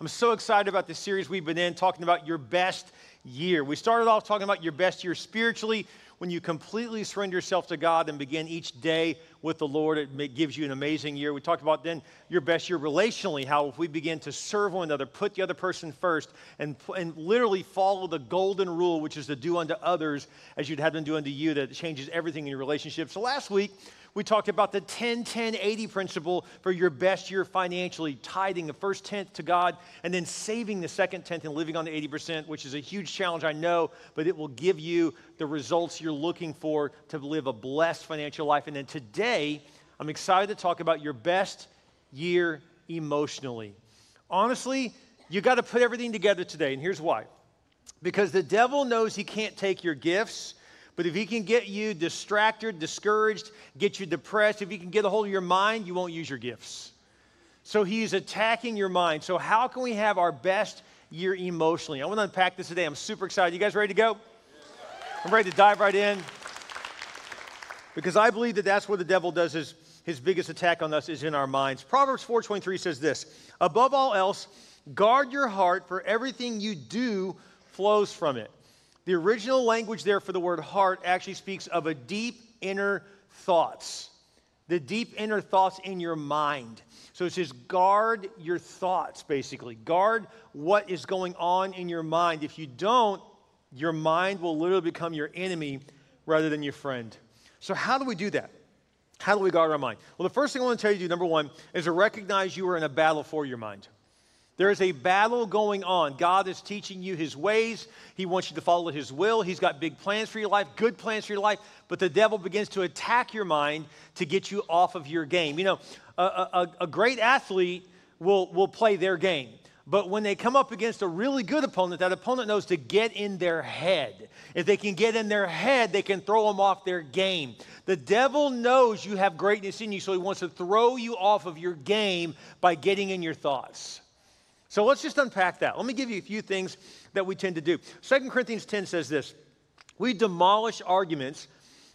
I'm so excited about the series we've been in, talking about your best year. We started off talking about your best year spiritually when you completely surrender yourself to God and begin each day with the Lord. It gives you an amazing year. We talked about then your best year relationally, how if we begin to serve one another, put the other person first, and, and literally follow the golden rule, which is to do unto others as you'd have them do unto you, that changes everything in your relationship. So last week, we talked about the 10 10 80 principle for your best year financially, tithing the first tenth to God, and then saving the second tenth and living on the 80%, which is a huge challenge, I know, but it will give you the results you're looking for to live a blessed financial life. And then today, I'm excited to talk about your best year emotionally. Honestly, you got to put everything together today, and here's why. Because the devil knows he can't take your gifts but if he can get you distracted, discouraged, get you depressed, if he can get a hold of your mind, you won't use your gifts. So he's attacking your mind. So, how can we have our best year emotionally? I want to unpack this today. I'm super excited. You guys ready to go? I'm ready to dive right in because I believe that that's where the devil does his, his biggest attack on us is in our minds. Proverbs 4:23 says this: "Above all else, guard your heart, for everything you do flows from it." The original language there for the word heart actually speaks of a deep inner thoughts, the deep inner thoughts in your mind. So it says, guard your thoughts, basically. Guard what is going on in your mind. If you don't, your mind will literally become your enemy rather than your friend. So, how do we do that? How do we guard our mind? Well, the first thing I want to tell you to do, number one, is to recognize you are in a battle for your mind. There is a battle going on. God is teaching you his ways. He wants you to follow his will. He's got big plans for your life, good plans for your life. But the devil begins to attack your mind to get you off of your game. You know, a, a, a great athlete will, will play their game. But when they come up against a really good opponent, that opponent knows to get in their head. If they can get in their head, they can throw them off their game. The devil knows you have greatness in you, so he wants to throw you off of your game by getting in your thoughts. So let's just unpack that. Let me give you a few things that we tend to do. 2 Corinthians 10 says this We demolish arguments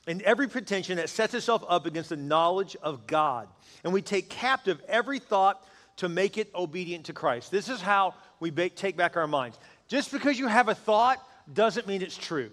and every pretension that sets itself up against the knowledge of God. And we take captive every thought to make it obedient to Christ. This is how we take back our minds. Just because you have a thought doesn't mean it's true.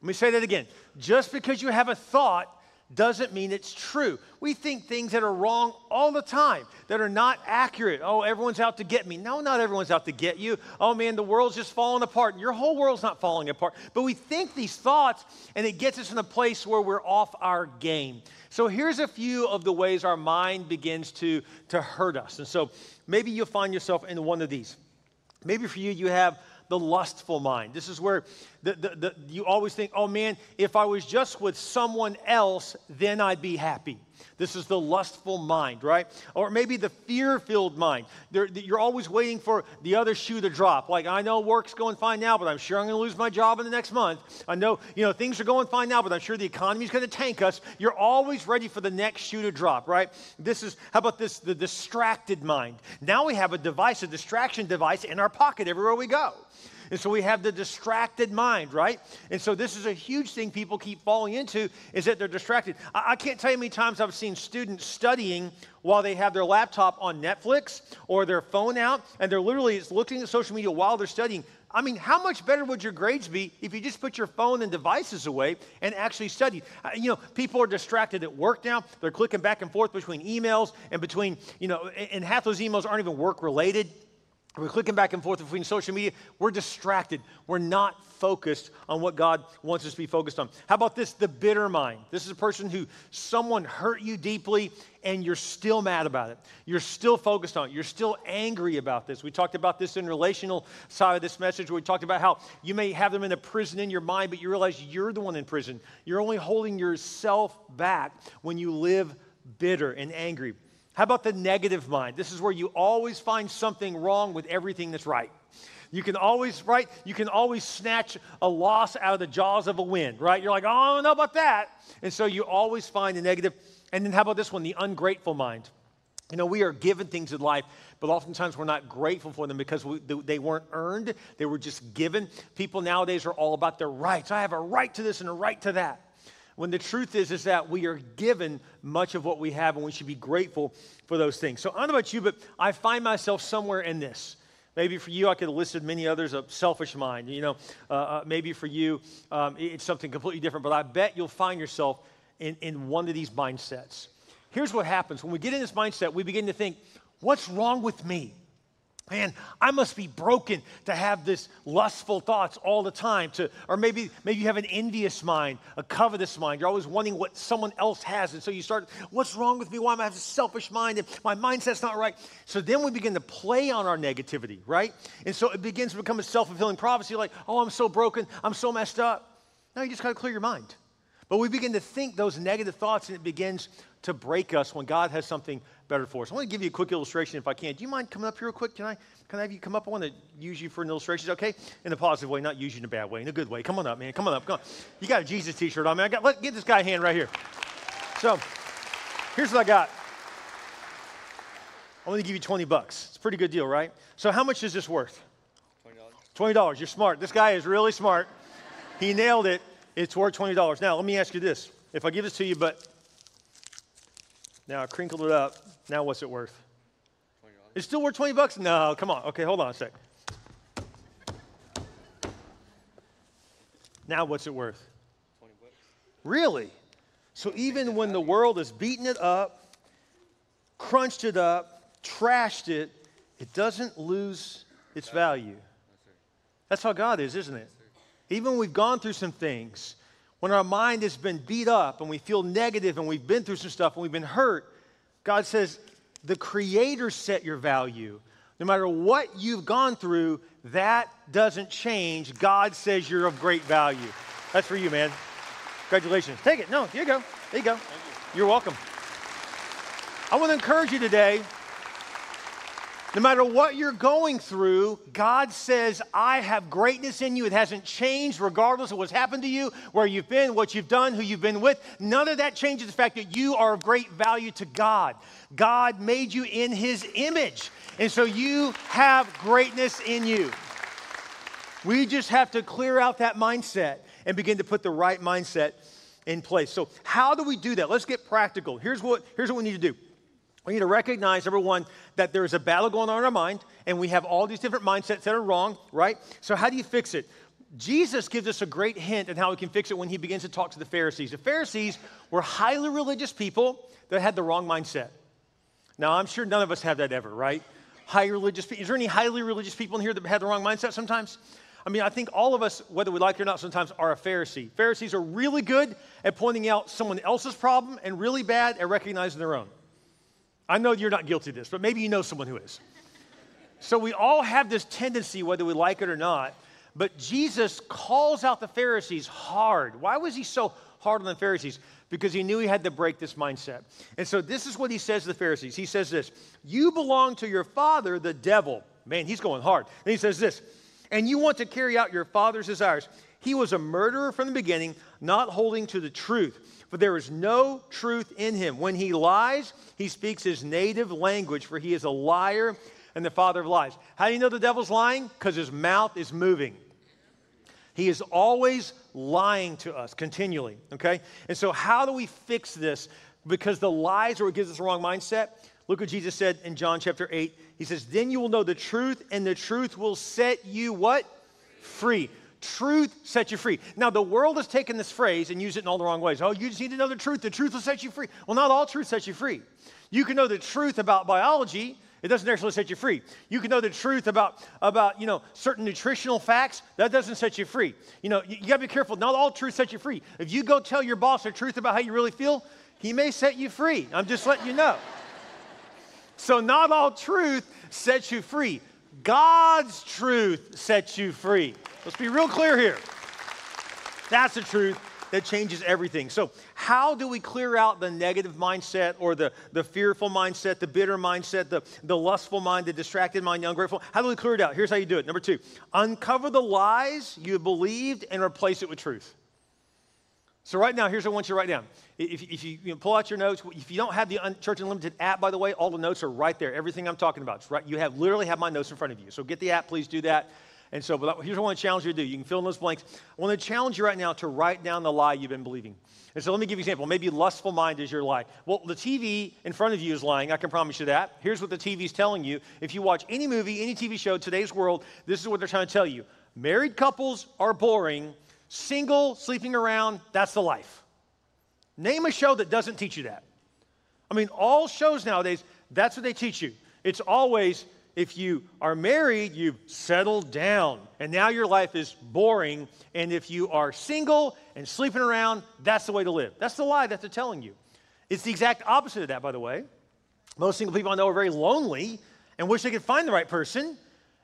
Let me say that again. Just because you have a thought doesn't mean it's true. We think things that are wrong all the time, that are not accurate. Oh, everyone's out to get me. No, not everyone's out to get you. Oh man, the world's just falling apart. Your whole world's not falling apart. But we think these thoughts, and it gets us in a place where we're off our game. So here's a few of the ways our mind begins to, to hurt us. And so maybe you'll find yourself in one of these. Maybe for you, you have the lustful mind. This is where the, the, the, you always think, oh man, if I was just with someone else, then I'd be happy. This is the lustful mind, right? Or maybe the fear filled mind. You're always waiting for the other shoe to drop. Like, I know work's going fine now, but I'm sure I'm going to lose my job in the next month. I know, you know, things are going fine now, but I'm sure the economy's going to tank us. You're always ready for the next shoe to drop, right? This is, how about this, the distracted mind? Now we have a device, a distraction device in our pocket everywhere we go. And so we have the distracted mind, right? And so this is a huge thing people keep falling into is that they're distracted. I, I can't tell you how many times I've seen students studying while they have their laptop on Netflix or their phone out, and they're literally looking at social media while they're studying. I mean, how much better would your grades be if you just put your phone and devices away and actually studied? Uh, you know, people are distracted at work now. They're clicking back and forth between emails and between, you know, and half those emails aren't even work related. We're clicking back and forth between social media. We're distracted. We're not focused on what God wants us to be focused on. How about this? The bitter mind. This is a person who someone hurt you deeply and you're still mad about it. You're still focused on it. You're still angry about this. We talked about this in relational side of this message where we talked about how you may have them in a prison in your mind, but you realize you're the one in prison. You're only holding yourself back when you live bitter and angry. How about the negative mind? This is where you always find something wrong with everything that's right. You can always, right? You can always snatch a loss out of the jaws of a win, right? You're like, oh, I don't know about that. And so you always find the negative. And then how about this one, the ungrateful mind? You know, we are given things in life, but oftentimes we're not grateful for them because we, they weren't earned. They were just given. People nowadays are all about their rights. I have a right to this and a right to that. When the truth is, is that we are given much of what we have and we should be grateful for those things. So I don't know about you, but I find myself somewhere in this. Maybe for you, I could have listed many others, a selfish mind. You know, uh, uh, maybe for you, um, it's something completely different, but I bet you'll find yourself in, in one of these mindsets. Here's what happens when we get in this mindset, we begin to think, what's wrong with me? Man i must be broken to have this lustful thoughts all the time to or maybe maybe you have an envious mind a covetous mind. You're always wanting what someone else has and so you start what's wrong with me? Why am i have a selfish mind? And my mindset's not right. So then we begin to play on our negativity right? And so it begins to become a self-fulfilling prophecy like oh i'm so broken. I'm so messed up. Now you just got to clear your mind but we begin to think those negative thoughts and it begins to break us when God has something better for us. I want to give you a quick illustration if I can. Do you mind coming up here real quick? Can I, can I have you come up? I want to use you for an illustration. Okay? In a positive way, not use you in a bad way, in a good way. Come on up, man. Come on up. Come on. You got a Jesus t shirt on, man. I got, let, get this guy a hand right here. So, here's what I got. I'm going to give you 20 bucks. It's a pretty good deal, right? So, how much is this worth? $20. $20. You're smart. This guy is really smart. He nailed it. It's worth $20. Now, let me ask you this. If I give this to you, but now I crinkled it up. Now what's it worth? It's still worth 20 bucks? No, come on. Okay, hold on a sec. Now what's it worth? 20 bucks. Really? So even when the world is beating it up, crunched it up, trashed it, it doesn't lose its value. That's how God is, isn't it? Even when we've gone through some things, when our mind has been beat up and we feel negative and we've been through some stuff and we've been hurt, God says, the Creator set your value. No matter what you've gone through, that doesn't change. God says you're of great value. That's for you, man. Congratulations. Take it. No, here you go. There you go. You. You're welcome. I want to encourage you today no matter what you're going through, God says, I have greatness in you. It hasn't changed regardless of what's happened to you, where you've been, what you've done, who you've been with. None of that changes the fact that you are of great value to God. God made you in his image. And so you have greatness in you. We just have to clear out that mindset and begin to put the right mindset in place. So, how do we do that? Let's get practical. Here's what, here's what we need to do. We need to recognize, number one, that there is a battle going on in our mind, and we have all these different mindsets that are wrong, right? So, how do you fix it? Jesus gives us a great hint on how we can fix it when he begins to talk to the Pharisees. The Pharisees were highly religious people that had the wrong mindset. Now, I'm sure none of us have that ever, right? Highly religious people. Is there any highly religious people in here that had the wrong mindset sometimes? I mean, I think all of us, whether we like it or not, sometimes are a Pharisee. Pharisees are really good at pointing out someone else's problem and really bad at recognizing their own. I know you're not guilty of this, but maybe you know someone who is. So we all have this tendency, whether we like it or not. But Jesus calls out the Pharisees hard. Why was he so hard on the Pharisees? Because he knew he had to break this mindset. And so this is what he says to the Pharisees. He says this You belong to your father, the devil. Man, he's going hard. And he says this, and you want to carry out your father's desires. He was a murderer from the beginning, not holding to the truth for there is no truth in him. When he lies, he speaks his native language, for he is a liar and the father of lies. How do you know the devil's lying? Because his mouth is moving. He is always lying to us continually, okay? And so, how do we fix this? Because the lies are what gives us the wrong mindset. Look what Jesus said in John chapter 8. He says, Then you will know the truth, and the truth will set you what? Free. Truth sets you free. Now, the world has taken this phrase and used it in all the wrong ways. Oh, you just need to know the truth. The truth will set you free. Well, not all truth sets you free. You can know the truth about biology. It doesn't necessarily set you free. You can know the truth about, about you know, certain nutritional facts. That doesn't set you free. You know, you, you got to be careful. Not all truth sets you free. If you go tell your boss the truth about how you really feel, he may set you free. I'm just letting you know. So, not all truth sets you free. God's truth sets you free. Let's be real clear here. That's the truth that changes everything. So, how do we clear out the negative mindset or the, the fearful mindset, the bitter mindset, the, the lustful mind, the distracted mind, the ungrateful? How do we clear it out? Here's how you do it. Number two, uncover the lies you have believed and replace it with truth. So, right now, here's what I want you to write down. If, if you, you know, pull out your notes, if you don't have the Church Unlimited app, by the way, all the notes are right there. Everything I'm talking about, right? You have literally have my notes in front of you. So, get the app, please do that. And so, but here's what I want to challenge you to do. You can fill in those blanks. I want to challenge you right now to write down the lie you've been believing. And so let me give you an example. Maybe lustful mind is your lie. Well, the TV in front of you is lying. I can promise you that. Here's what the TV is telling you. If you watch any movie, any TV show, today's world, this is what they're trying to tell you. Married couples are boring. Single, sleeping around, that's the life. Name a show that doesn't teach you that. I mean, all shows nowadays, that's what they teach you. It's always if you are married, you've settled down and now your life is boring. And if you are single and sleeping around, that's the way to live. That's the lie that they're telling you. It's the exact opposite of that, by the way. Most single people I know are very lonely and wish they could find the right person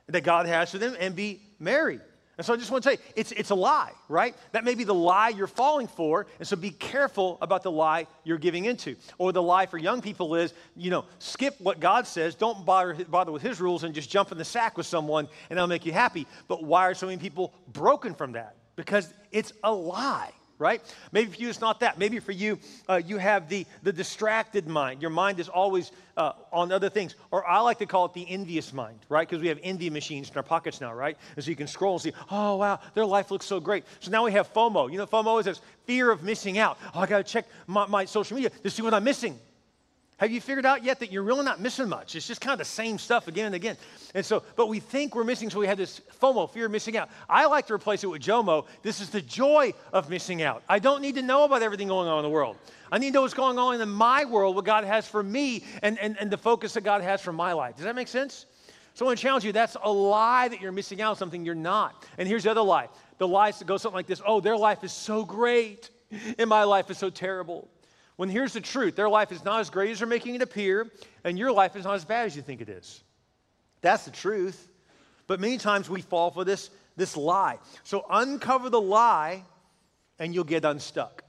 that God has for them and be married. And so I just want to tell you, it's, it's a lie, right? That may be the lie you're falling for. And so be careful about the lie you're giving into. Or the lie for young people is, you know, skip what God says, don't bother, bother with his rules, and just jump in the sack with someone, and that'll make you happy. But why are so many people broken from that? Because it's a lie right? Maybe for you, it's not that. Maybe for you, uh, you have the, the distracted mind. Your mind is always uh, on other things. Or I like to call it the envious mind, right? Because we have envy machines in our pockets now, right? And so you can scroll and see, oh, wow, their life looks so great. So now we have FOMO. You know, FOMO is this fear of missing out. Oh, I got to check my, my social media to see what I'm missing. Have you figured out yet that you're really not missing much? It's just kind of the same stuff again and again. And so, but we think we're missing, so we have this FOMO, fear of missing out. I like to replace it with JOMO. This is the joy of missing out. I don't need to know about everything going on in the world. I need to know what's going on in my world, what God has for me, and, and, and the focus that God has for my life. Does that make sense? So I want to challenge you that's a lie that you're missing out on something you're not. And here's the other lie the lies that go something like this oh, their life is so great, and my life is so terrible. When here's the truth their life is not as great as they're making it appear, and your life is not as bad as you think it is. That's the truth. But many times we fall for this, this lie. So uncover the lie, and you'll get unstuck.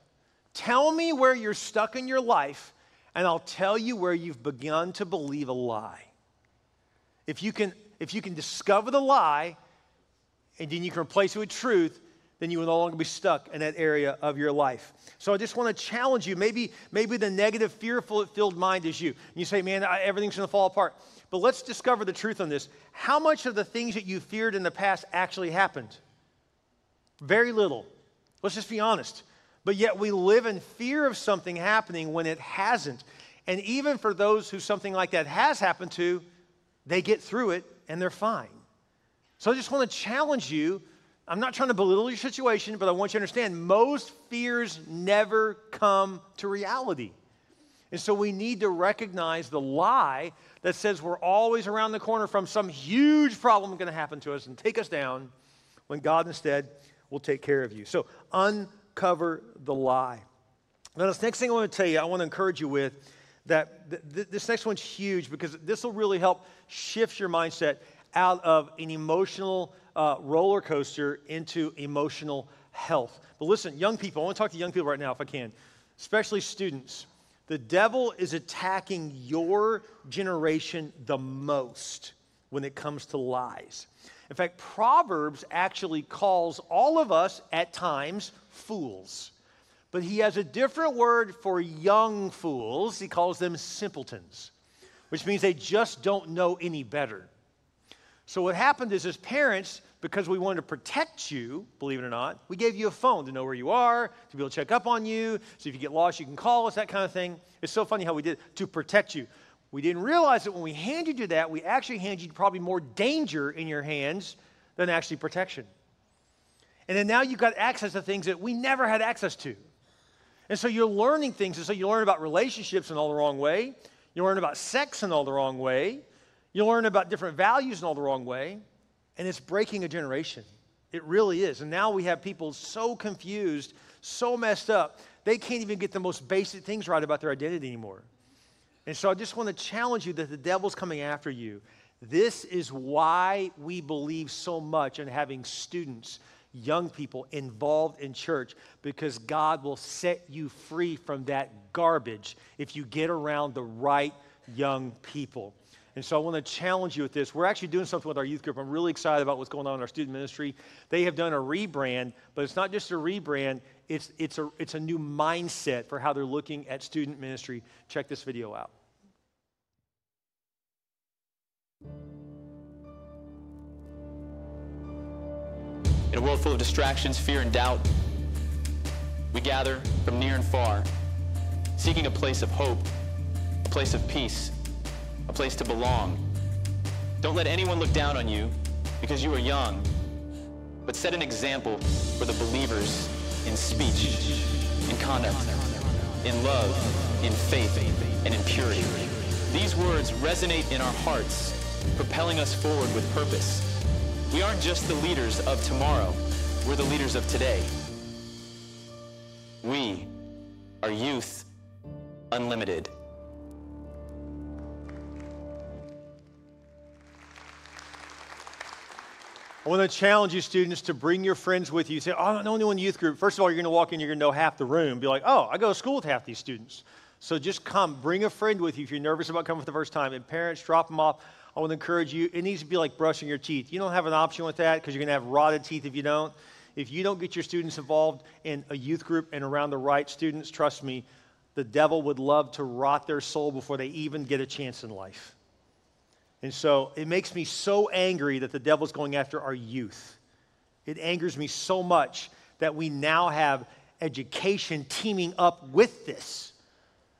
Tell me where you're stuck in your life, and I'll tell you where you've begun to believe a lie. If you can, if you can discover the lie, and then you can replace it with truth, then you will no longer be stuck in that area of your life. So I just want to challenge you. Maybe, maybe the negative, fearful filled mind is you. And you say, man, I, everything's going to fall apart. But let's discover the truth on this. How much of the things that you feared in the past actually happened? Very little. Let's just be honest. But yet we live in fear of something happening when it hasn't. And even for those who something like that has happened to, they get through it and they're fine. So I just want to challenge you I'm not trying to belittle your situation, but I want you to understand most fears never come to reality. And so we need to recognize the lie that says we're always around the corner from some huge problem going to happen to us and take us down when God instead will take care of you. So uncover the lie. Now, this next thing I want to tell you, I want to encourage you with that th- th- this next one's huge because this will really help shift your mindset out of an emotional uh, roller coaster into emotional health. But listen, young people, I want to talk to young people right now if I can, especially students. The devil is attacking your generation the most when it comes to lies. In fact, Proverbs actually calls all of us at times fools. But he has a different word for young fools. He calls them simpletons, which means they just don't know any better. So, what happened is, as parents, because we wanted to protect you, believe it or not, we gave you a phone to know where you are, to be able to check up on you. So if you get lost, you can call us, that kind of thing. It's so funny how we did it to protect you. We didn't realize that when we handed you that, we actually handed you probably more danger in your hands than actually protection. And then now you've got access to things that we never had access to. And so you're learning things. And so you learn about relationships in all the wrong way. You learn about sex in all the wrong way. You learn about different values in all the wrong way and it's breaking a generation. It really is. And now we have people so confused, so messed up, they can't even get the most basic things right about their identity anymore. And so I just want to challenge you that the devil's coming after you. This is why we believe so much in having students, young people involved in church, because God will set you free from that garbage if you get around the right young people. And so I want to challenge you with this. We're actually doing something with our youth group. I'm really excited about what's going on in our student ministry. They have done a rebrand, but it's not just a rebrand, it's, it's, a, it's a new mindset for how they're looking at student ministry. Check this video out. In a world full of distractions, fear, and doubt, we gather from near and far, seeking a place of hope, a place of peace, a place to belong. Don't let anyone look down on you because you are young, but set an example for the believers in speech, in conduct, in love, in faith, and in purity. These words resonate in our hearts, propelling us forward with purpose. We aren't just the leaders of tomorrow, we're the leaders of today. We are Youth Unlimited. I want to challenge you, students, to bring your friends with you. Say, oh, I don't know anyone in the youth group. First of all, you're going to walk in, you're going to know half the room. Be like, oh, I go to school with half these students. So just come, bring a friend with you if you're nervous about coming for the first time. And parents, drop them off. I want to encourage you. It needs to be like brushing your teeth. You don't have an option with that because you're going to have rotted teeth if you don't. If you don't get your students involved in a youth group and around the right students, trust me, the devil would love to rot their soul before they even get a chance in life. And so it makes me so angry that the devil's going after our youth. It angers me so much that we now have education teaming up with this.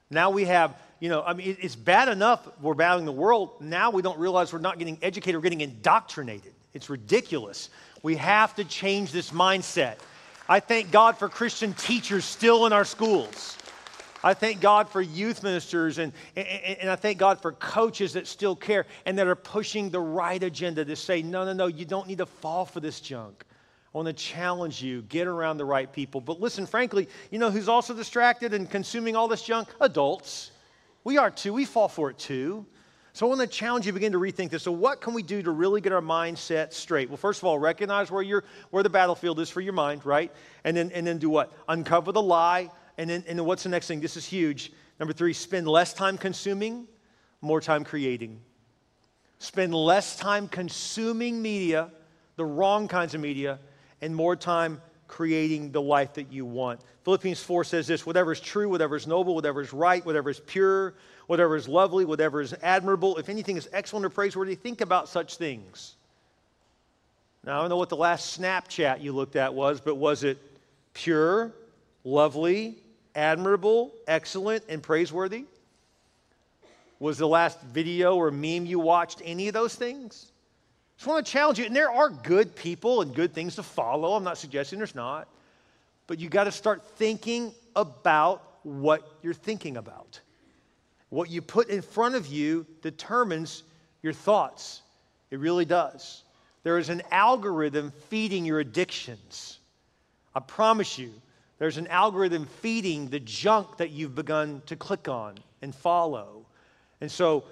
Now we have, you know, I mean, it's bad enough we're battling the world. Now we don't realize we're not getting educated, we're getting indoctrinated. It's ridiculous. We have to change this mindset. I thank God for Christian teachers still in our schools. I thank God for youth ministers and, and, and, I thank God for coaches that still care and that are pushing the right agenda to say, no, no, no, you don't need to fall for this junk. I want to challenge you, get around the right people. But listen, frankly, you know who's also distracted and consuming all this junk? Adults. We are too. We fall for it too. So I want to challenge you to begin to rethink this. So, what can we do to really get our mindset straight? Well, first of all, recognize where, you where the battlefield is for your mind, right? And then, and then do what? Uncover the lie, and then, and then what's the next thing? This is huge. Number three, spend less time consuming, more time creating. Spend less time consuming media, the wrong kinds of media, and more time creating the life that you want. Philippians 4 says this whatever is true, whatever is noble, whatever is right, whatever is pure, whatever is lovely, whatever is admirable, if anything is excellent or praiseworthy, think about such things. Now, I don't know what the last Snapchat you looked at was, but was it pure, lovely, admirable, excellent, and praiseworthy? Was the last video or meme you watched any of those things? I Just want to challenge you. And there are good people and good things to follow. I'm not suggesting there's not. But you got to start thinking about what you're thinking about. What you put in front of you determines your thoughts. It really does. There is an algorithm feeding your addictions. I promise you, there's an algorithm feeding the junk that you've begun to click on and follow. And so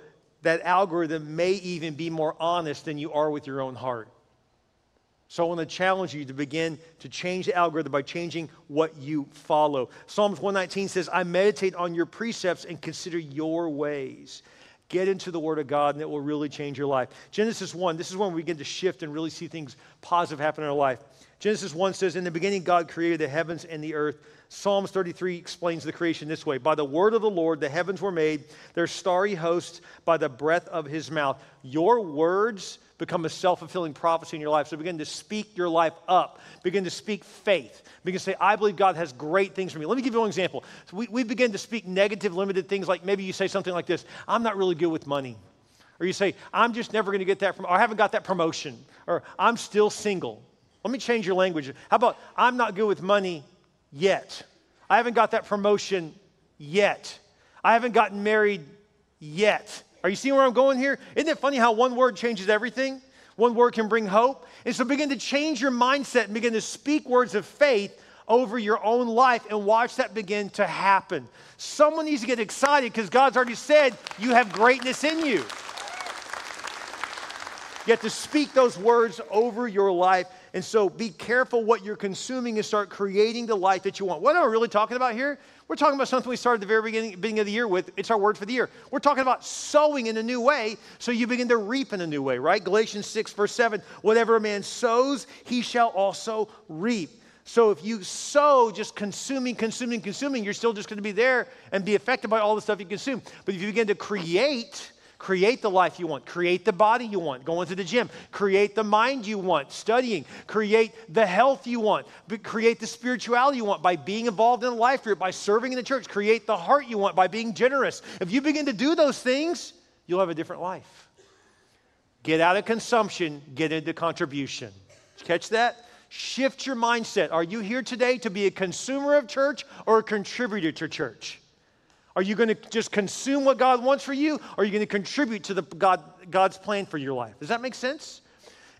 that algorithm may even be more honest than you are with your own heart. So I want to challenge you to begin to change the algorithm by changing what you follow. Psalms 119 says, I meditate on your precepts and consider your ways. Get into the Word of God, and it will really change your life. Genesis 1, this is when we begin to shift and really see things positive happen in our life. Genesis 1 says, In the beginning, God created the heavens and the earth. Psalms 33 explains the creation this way By the word of the Lord, the heavens were made, their starry hosts by the breath of his mouth. Your words become a self fulfilling prophecy in your life. So begin to speak your life up, begin to speak faith, begin to say, I believe God has great things for me. Let me give you an example. So we, we begin to speak negative, limited things like maybe you say something like this I'm not really good with money. Or you say, I'm just never going to get that from, or I haven't got that promotion, or I'm still single. Let me change your language. How about, I'm not good with money yet. I haven't got that promotion yet. I haven't gotten married yet. Are you seeing where I'm going here? Isn't it funny how one word changes everything? One word can bring hope. And so begin to change your mindset and begin to speak words of faith over your own life and watch that begin to happen. Someone needs to get excited because God's already said you have greatness in you. You have to speak those words over your life. And so be careful what you're consuming and start creating the life that you want. What am I really talking about here? We're talking about something we started at the very beginning, beginning of the year with. It's our word for the year. We're talking about sowing in a new way so you begin to reap in a new way, right? Galatians 6, verse 7 whatever a man sows, he shall also reap. So if you sow just consuming, consuming, consuming, you're still just going to be there and be affected by all the stuff you consume. But if you begin to create, Create the life you want. Create the body you want, going to the gym. Create the mind you want, studying. Create the health you want. Create the spirituality you want by being involved in a life group, by serving in the church. Create the heart you want by being generous. If you begin to do those things, you'll have a different life. Get out of consumption, get into contribution. Catch that? Shift your mindset. Are you here today to be a consumer of church or a contributor to church? Are you going to just consume what God wants for you, or are you going to contribute to the God, God's plan for your life? Does that make sense?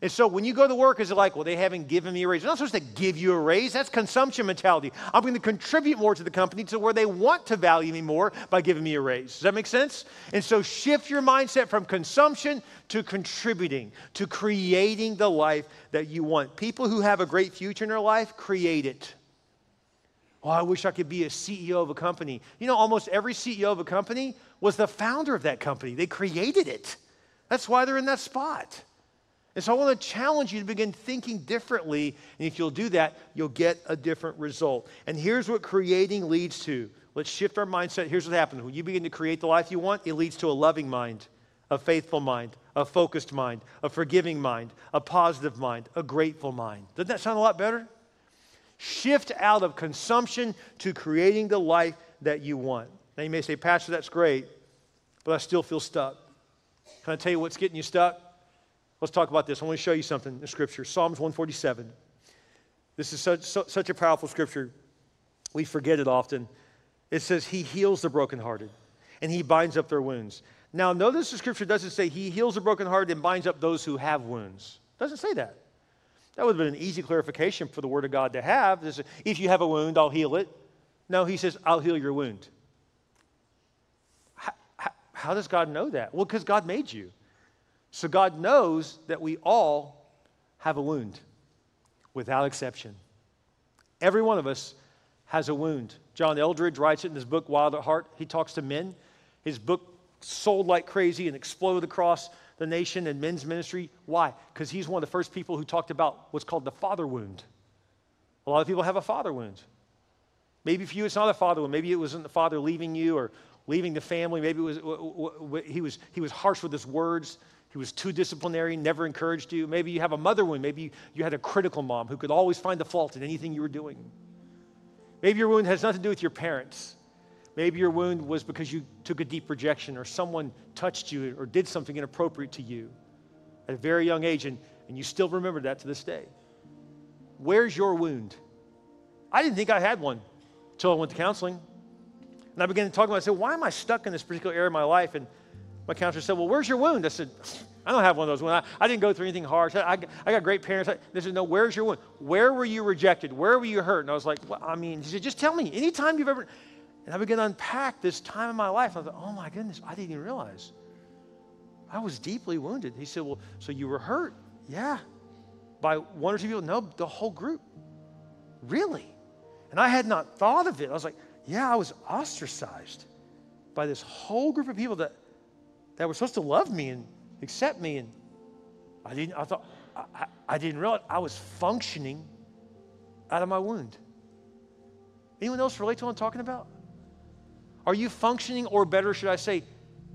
And so when you go to work, is it like, well, they haven't given me a raise? They're not supposed to give you a raise. That's consumption mentality. I'm going to contribute more to the company to where they want to value me more by giving me a raise. Does that make sense? And so shift your mindset from consumption to contributing, to creating the life that you want. People who have a great future in their life create it. Oh, I wish I could be a CEO of a company. You know, almost every CEO of a company was the founder of that company. They created it. That's why they're in that spot. And so I want to challenge you to begin thinking differently. And if you'll do that, you'll get a different result. And here's what creating leads to. Let's shift our mindset. Here's what happens when you begin to create the life you want, it leads to a loving mind, a faithful mind, a focused mind, a forgiving mind, a positive mind, a grateful mind. Doesn't that sound a lot better? Shift out of consumption to creating the life that you want. Now you may say, Pastor, that's great, but I still feel stuck. Can I tell you what's getting you stuck? Let's talk about this. I want to show you something in Scripture. Psalms 147. This is such, so, such a powerful Scripture. We forget it often. It says, He heals the brokenhearted and He binds up their wounds. Now, notice the Scripture doesn't say He heals the brokenhearted and binds up those who have wounds. It doesn't say that. That would have been an easy clarification for the Word of God to have. Is, If you have a wound, I'll heal it. No, He says, I'll heal your wound. How, how, how does God know that? Well, because God made you. So God knows that we all have a wound, without exception. Every one of us has a wound. John Eldredge writes it in his book, Wild at Heart. He talks to men. His book sold like crazy and exploded across the nation and men's ministry. Why? Because he's one of the first people who talked about what's called the father wound. A lot of people have a father wound. Maybe for you it's not a father wound. Maybe it wasn't the father leaving you or leaving the family. Maybe it was he was he was harsh with his words. He was too disciplinary, never encouraged you. Maybe you have a mother wound. Maybe you had a critical mom who could always find the fault in anything you were doing. Maybe your wound has nothing to do with your parents. Maybe your wound was because you took a deep rejection or someone touched you or did something inappropriate to you at a very young age, and, and you still remember that to this day. Where's your wound? I didn't think I had one until I went to counseling. And I began to talk about it. I said, Why am I stuck in this particular area of my life? And my counselor said, Well, where's your wound? I said, I don't have one of those wounds. I, I didn't go through anything hard. I, I got great parents. I, they said, No, where's your wound? Where were you rejected? Where were you hurt? And I was like, Well, I mean, he said, Just tell me. Anytime you've ever. And I began to unpack this time in my life. I thought, Oh my goodness, I didn't even realize. I was deeply wounded. He said, Well, so you were hurt? Yeah. By one or two people? No, the whole group. Really? And I had not thought of it. I was like, Yeah, I was ostracized by this whole group of people that that were supposed to love me and accept me. And I didn't, I thought, I, I didn't realize I was functioning out of my wound. Anyone else relate to what I'm talking about? Are you functioning, or better, should I say,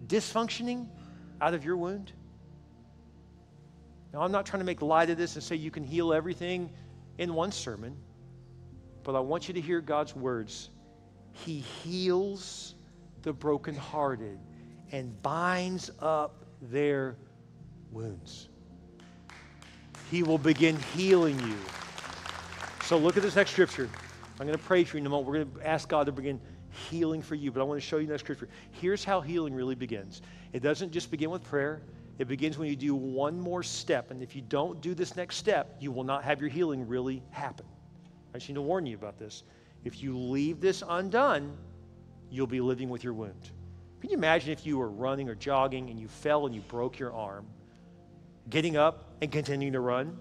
dysfunctioning out of your wound? Now, I'm not trying to make light of this and say you can heal everything in one sermon, but I want you to hear God's words. He heals the brokenhearted and binds up their wounds. He will begin healing you. So look at this next scripture. I'm going to pray for you in a moment. We're going to ask God to begin healing for you, but I want to show you next scripture. Here's how healing really begins. It doesn't just begin with prayer. It begins when you do one more step. And if you don't do this next step, you will not have your healing really happen. I just need to warn you about this. If you leave this undone, you'll be living with your wound. Can you imagine if you were running or jogging and you fell and you broke your arm, getting up and continuing to run?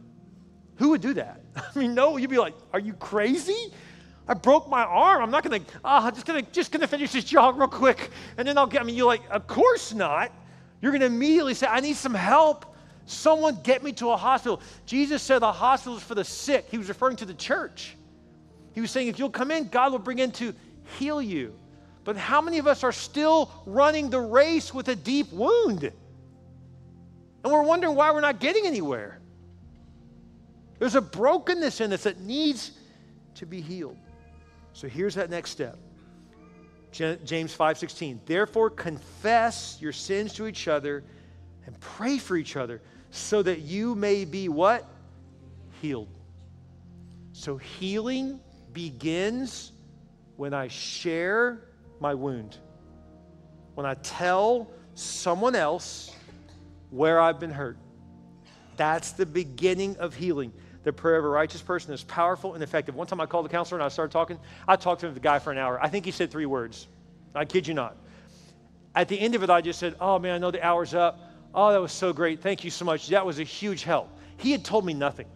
Who would do that? I mean, no, you'd be like, are you crazy? I broke my arm. I'm not gonna, uh, I'm just gonna, just gonna finish this jog real quick. And then I'll get, I mean, you're like, of course not. You're gonna immediately say, I need some help. Someone get me to a hospital. Jesus said the hospital is for the sick. He was referring to the church. He was saying, if you'll come in, God will bring in to heal you. But how many of us are still running the race with a deep wound? And we're wondering why we're not getting anywhere. There's a brokenness in us that needs to be healed. So here's that next step. James 5:16. Therefore confess your sins to each other and pray for each other so that you may be what? Healed. So healing begins when I share my wound. When I tell someone else where I've been hurt. That's the beginning of healing. The prayer of a righteous person is powerful and effective. One time I called the counselor and I started talking. I talked to the guy for an hour. I think he said three words. I kid you not. At the end of it, I just said, Oh man, I know the hour's up. Oh, that was so great. Thank you so much. That was a huge help. He had told me nothing.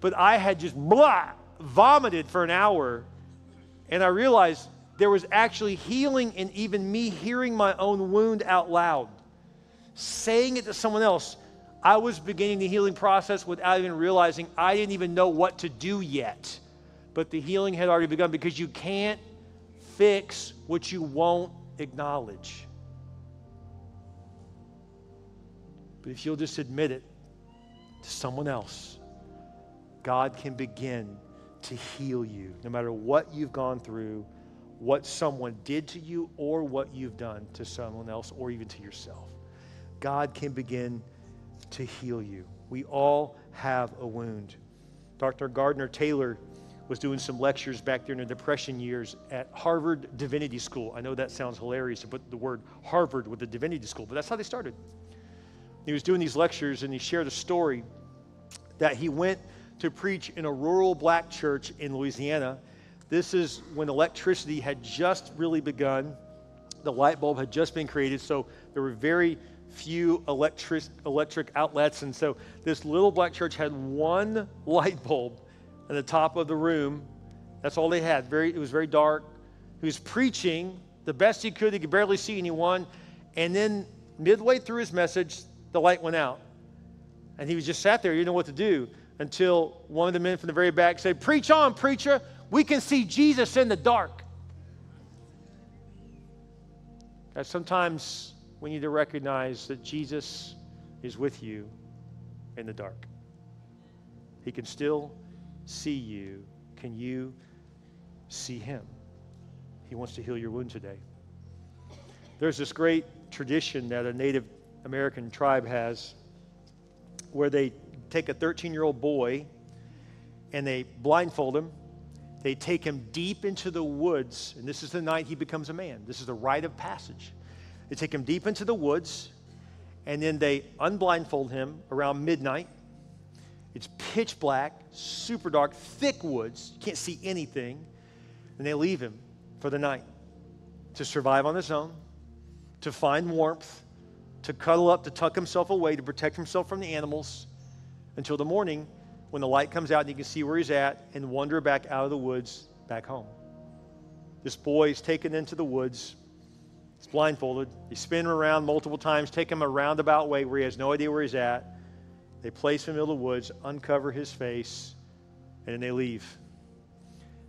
But I had just blah, vomited for an hour, and I realized there was actually healing in even me hearing my own wound out loud, saying it to someone else. I was beginning the healing process without even realizing I didn't even know what to do yet. But the healing had already begun because you can't fix what you won't acknowledge. But if you'll just admit it to someone else, God can begin to heal you no matter what you've gone through, what someone did to you, or what you've done to someone else, or even to yourself. God can begin to heal you. We all have a wound. Dr. Gardner Taylor was doing some lectures back during the Depression years at Harvard Divinity School. I know that sounds hilarious to put the word Harvard with the Divinity School, but that's how they started. He was doing these lectures and he shared a story that he went to preach in a rural black church in Louisiana. This is when electricity had just really begun. The light bulb had just been created, so there were very few electric, electric outlets. And so this little black church had one light bulb at the top of the room. That's all they had. Very, it was very dark. He was preaching the best he could. He could barely see anyone. And then midway through his message, the light went out. And he was just sat there, he didn't know what to do until one of the men from the very back said, Preach on, preacher. We can see Jesus in the dark. That sometimes we need to recognize that Jesus is with you in the dark. He can still see you. Can you see him? He wants to heal your wound today. There's this great tradition that a Native American tribe has where they take a 13 year old boy and they blindfold him. They take him deep into the woods, and this is the night he becomes a man. This is the rite of passage. They take him deep into the woods, and then they unblindfold him around midnight. It's pitch black, super dark, thick woods. You can't see anything. And they leave him for the night to survive on his own, to find warmth, to cuddle up, to tuck himself away, to protect himself from the animals until the morning when the light comes out and you can see where he's at and wander back out of the woods back home. This boy is taken into the woods. He's blindfolded. They spin him around multiple times, take him a roundabout way where he has no idea where he's at. They place him in the woods, uncover his face, and then they leave.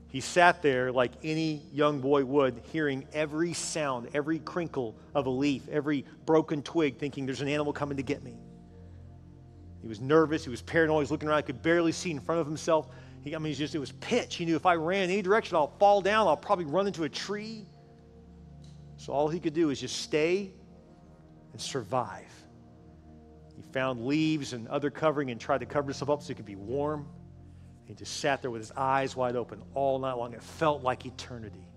He sat there like any young boy would, hearing every sound, every crinkle of a leaf, every broken twig, thinking there's an animal coming to get me. He was nervous. He was paranoid. He was looking around. He could barely see in front of himself. He, I mean, just, it was pitch. He knew if I ran any direction, I'll fall down. I'll probably run into a tree. So all he could do is just stay and survive. He found leaves and other covering and tried to cover himself up so he could be warm. He just sat there with his eyes wide open all night long. It felt like eternity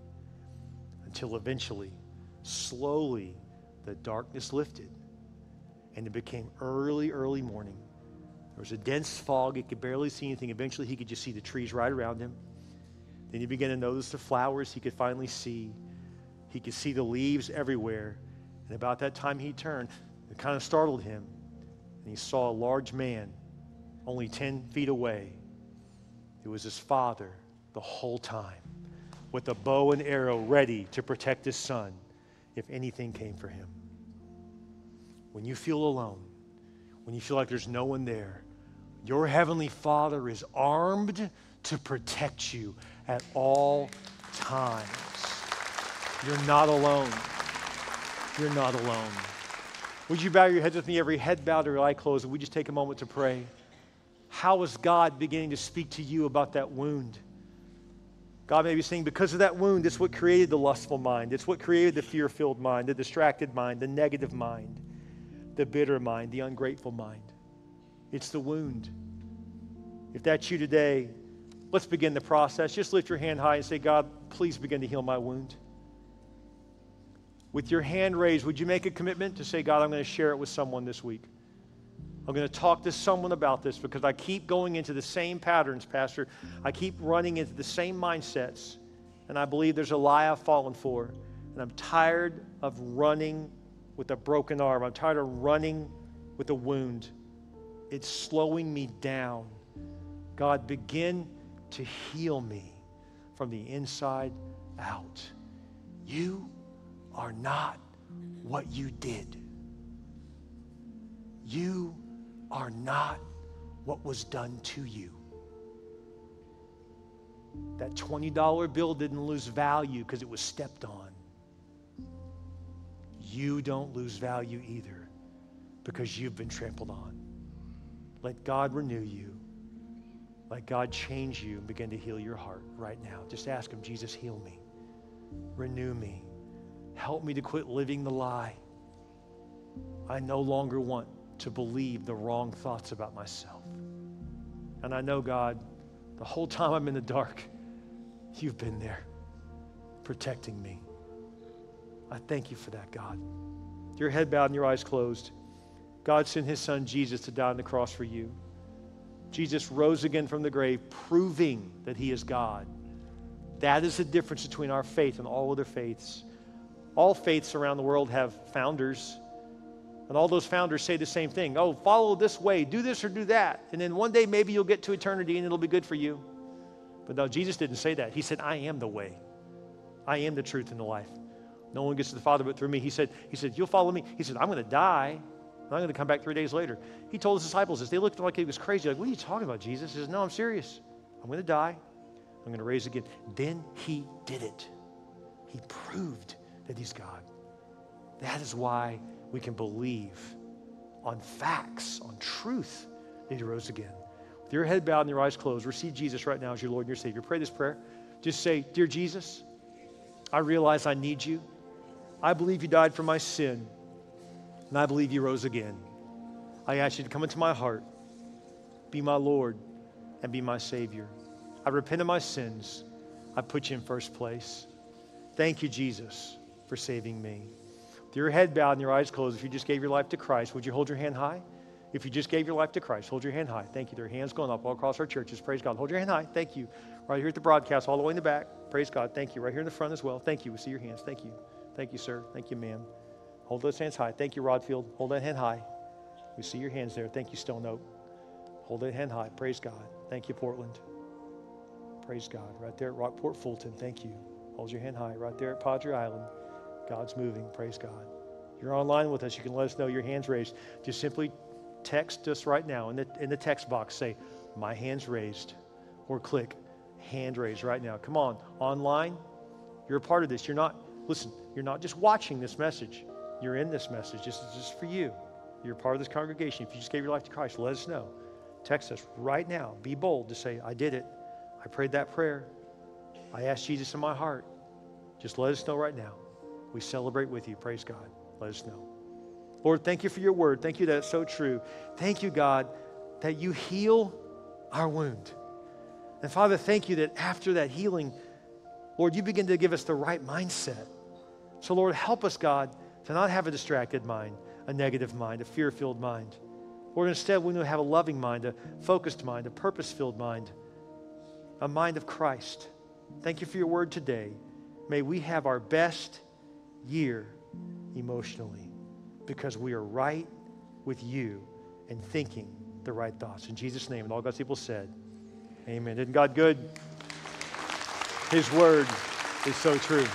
until eventually, slowly, the darkness lifted and it became early, early morning. There was a dense fog. He could barely see anything. Eventually, he could just see the trees right around him. Then he began to notice the flowers he could finally see. He could see the leaves everywhere. And about that time, he turned. It kind of startled him. And he saw a large man only 10 feet away it was his father the whole time with a bow and arrow ready to protect his son if anything came for him. When you feel alone, when you feel like there's no one there, your heavenly Father is armed to protect you at all times. You're not alone. You're not alone. Would you bow your heads with me, every head bowed, every eye closed, and we just take a moment to pray? How is God beginning to speak to you about that wound? God may be saying, because of that wound, it's what created the lustful mind. It's what created the fear filled mind, the distracted mind, the negative mind, the bitter mind, the ungrateful mind. It's the wound. If that's you today, let's begin the process. Just lift your hand high and say, God, please begin to heal my wound. With your hand raised, would you make a commitment to say, God, I'm going to share it with someone this week? I'm going to talk to someone about this because I keep going into the same patterns, Pastor. I keep running into the same mindsets. And I believe there's a lie I've fallen for. And I'm tired of running with a broken arm. I'm tired of running with a wound. It's slowing me down. God, begin to heal me from the inside out. You are not what you did. You are not what was done to you. That $20 bill didn't lose value because it was stepped on. You don't lose value either because you've been trampled on. Let God renew you. Let God change you and begin to heal your heart right now. Just ask Him, Jesus, heal me, renew me, help me to quit living the lie. I no longer want to believe the wrong thoughts about myself. And I know, God, the whole time I'm in the dark, you've been there protecting me. I thank you for that, God. Your head bowed and your eyes closed. God sent his son Jesus to die on the cross for you. Jesus rose again from the grave, proving that he is God. That is the difference between our faith and all other faiths. All faiths around the world have founders, and all those founders say the same thing oh, follow this way, do this or do that. And then one day maybe you'll get to eternity and it'll be good for you. But no, Jesus didn't say that. He said, I am the way, I am the truth and the life. No one gets to the Father but through me. He said, he said, You'll follow me. He said, I'm going to die. I'm going to come back three days later. He told his disciples this. They looked at him like he was crazy. Like, what are you talking about, Jesus? He says, No, I'm serious. I'm going to die. I'm going to raise again. Then he did it. He proved that he's God. That is why we can believe on facts, on truth that he rose again. With your head bowed and your eyes closed, receive Jesus right now as your Lord and your Savior. Pray this prayer. Just say, Dear Jesus, I realize I need you. I believe you died for my sin, and I believe you rose again. I ask you to come into my heart, be my Lord, and be my Savior. I repent of my sins. I put you in first place. Thank you, Jesus, for saving me. With your head bowed and your eyes closed, if you just gave your life to Christ, would you hold your hand high? If you just gave your life to Christ, hold your hand high. Thank you. There are hands going up all across our churches. Praise God. Hold your hand high. Thank you. Right here at the broadcast, all the way in the back. Praise God. Thank you. Right here in the front as well. Thank you. We see your hands. Thank you. Thank you, sir. Thank you, ma'am. Hold those hands high. Thank you, Rodd Field. Hold that hand high. We see your hands there. Thank you, Stone Oak. Hold that hand high. Praise God. Thank you, Portland. Praise God. Right there at Rockport Fulton. Thank you. Hold your hand high. Right there at Padre Island. God's moving. Praise God you're online with us, you can let us know your hands raised. Just simply text us right now in the, in the text box. Say, My hand's raised. Or click hand raised right now. Come on, online, you're a part of this. You're not, listen, you're not just watching this message, you're in this message. This is just for you. You're part of this congregation. If you just gave your life to Christ, let us know. Text us right now. Be bold to say, I did it. I prayed that prayer. I asked Jesus in my heart. Just let us know right now. We celebrate with you. Praise God let us know. Lord, thank you for your word. Thank you that it's so true. Thank you, God, that you heal our wound. And Father, thank you that after that healing, Lord, you begin to give us the right mindset. So, Lord, help us, God, to not have a distracted mind, a negative mind, a fear filled mind. Lord, instead, we want to have a loving mind, a focused mind, a purpose filled mind, a mind of Christ. Thank you for your word today. May we have our best year emotionally because we are right with you and thinking the right thoughts. In Jesus' name, and all God's people said, Amen. Isn't God good? His word is so true.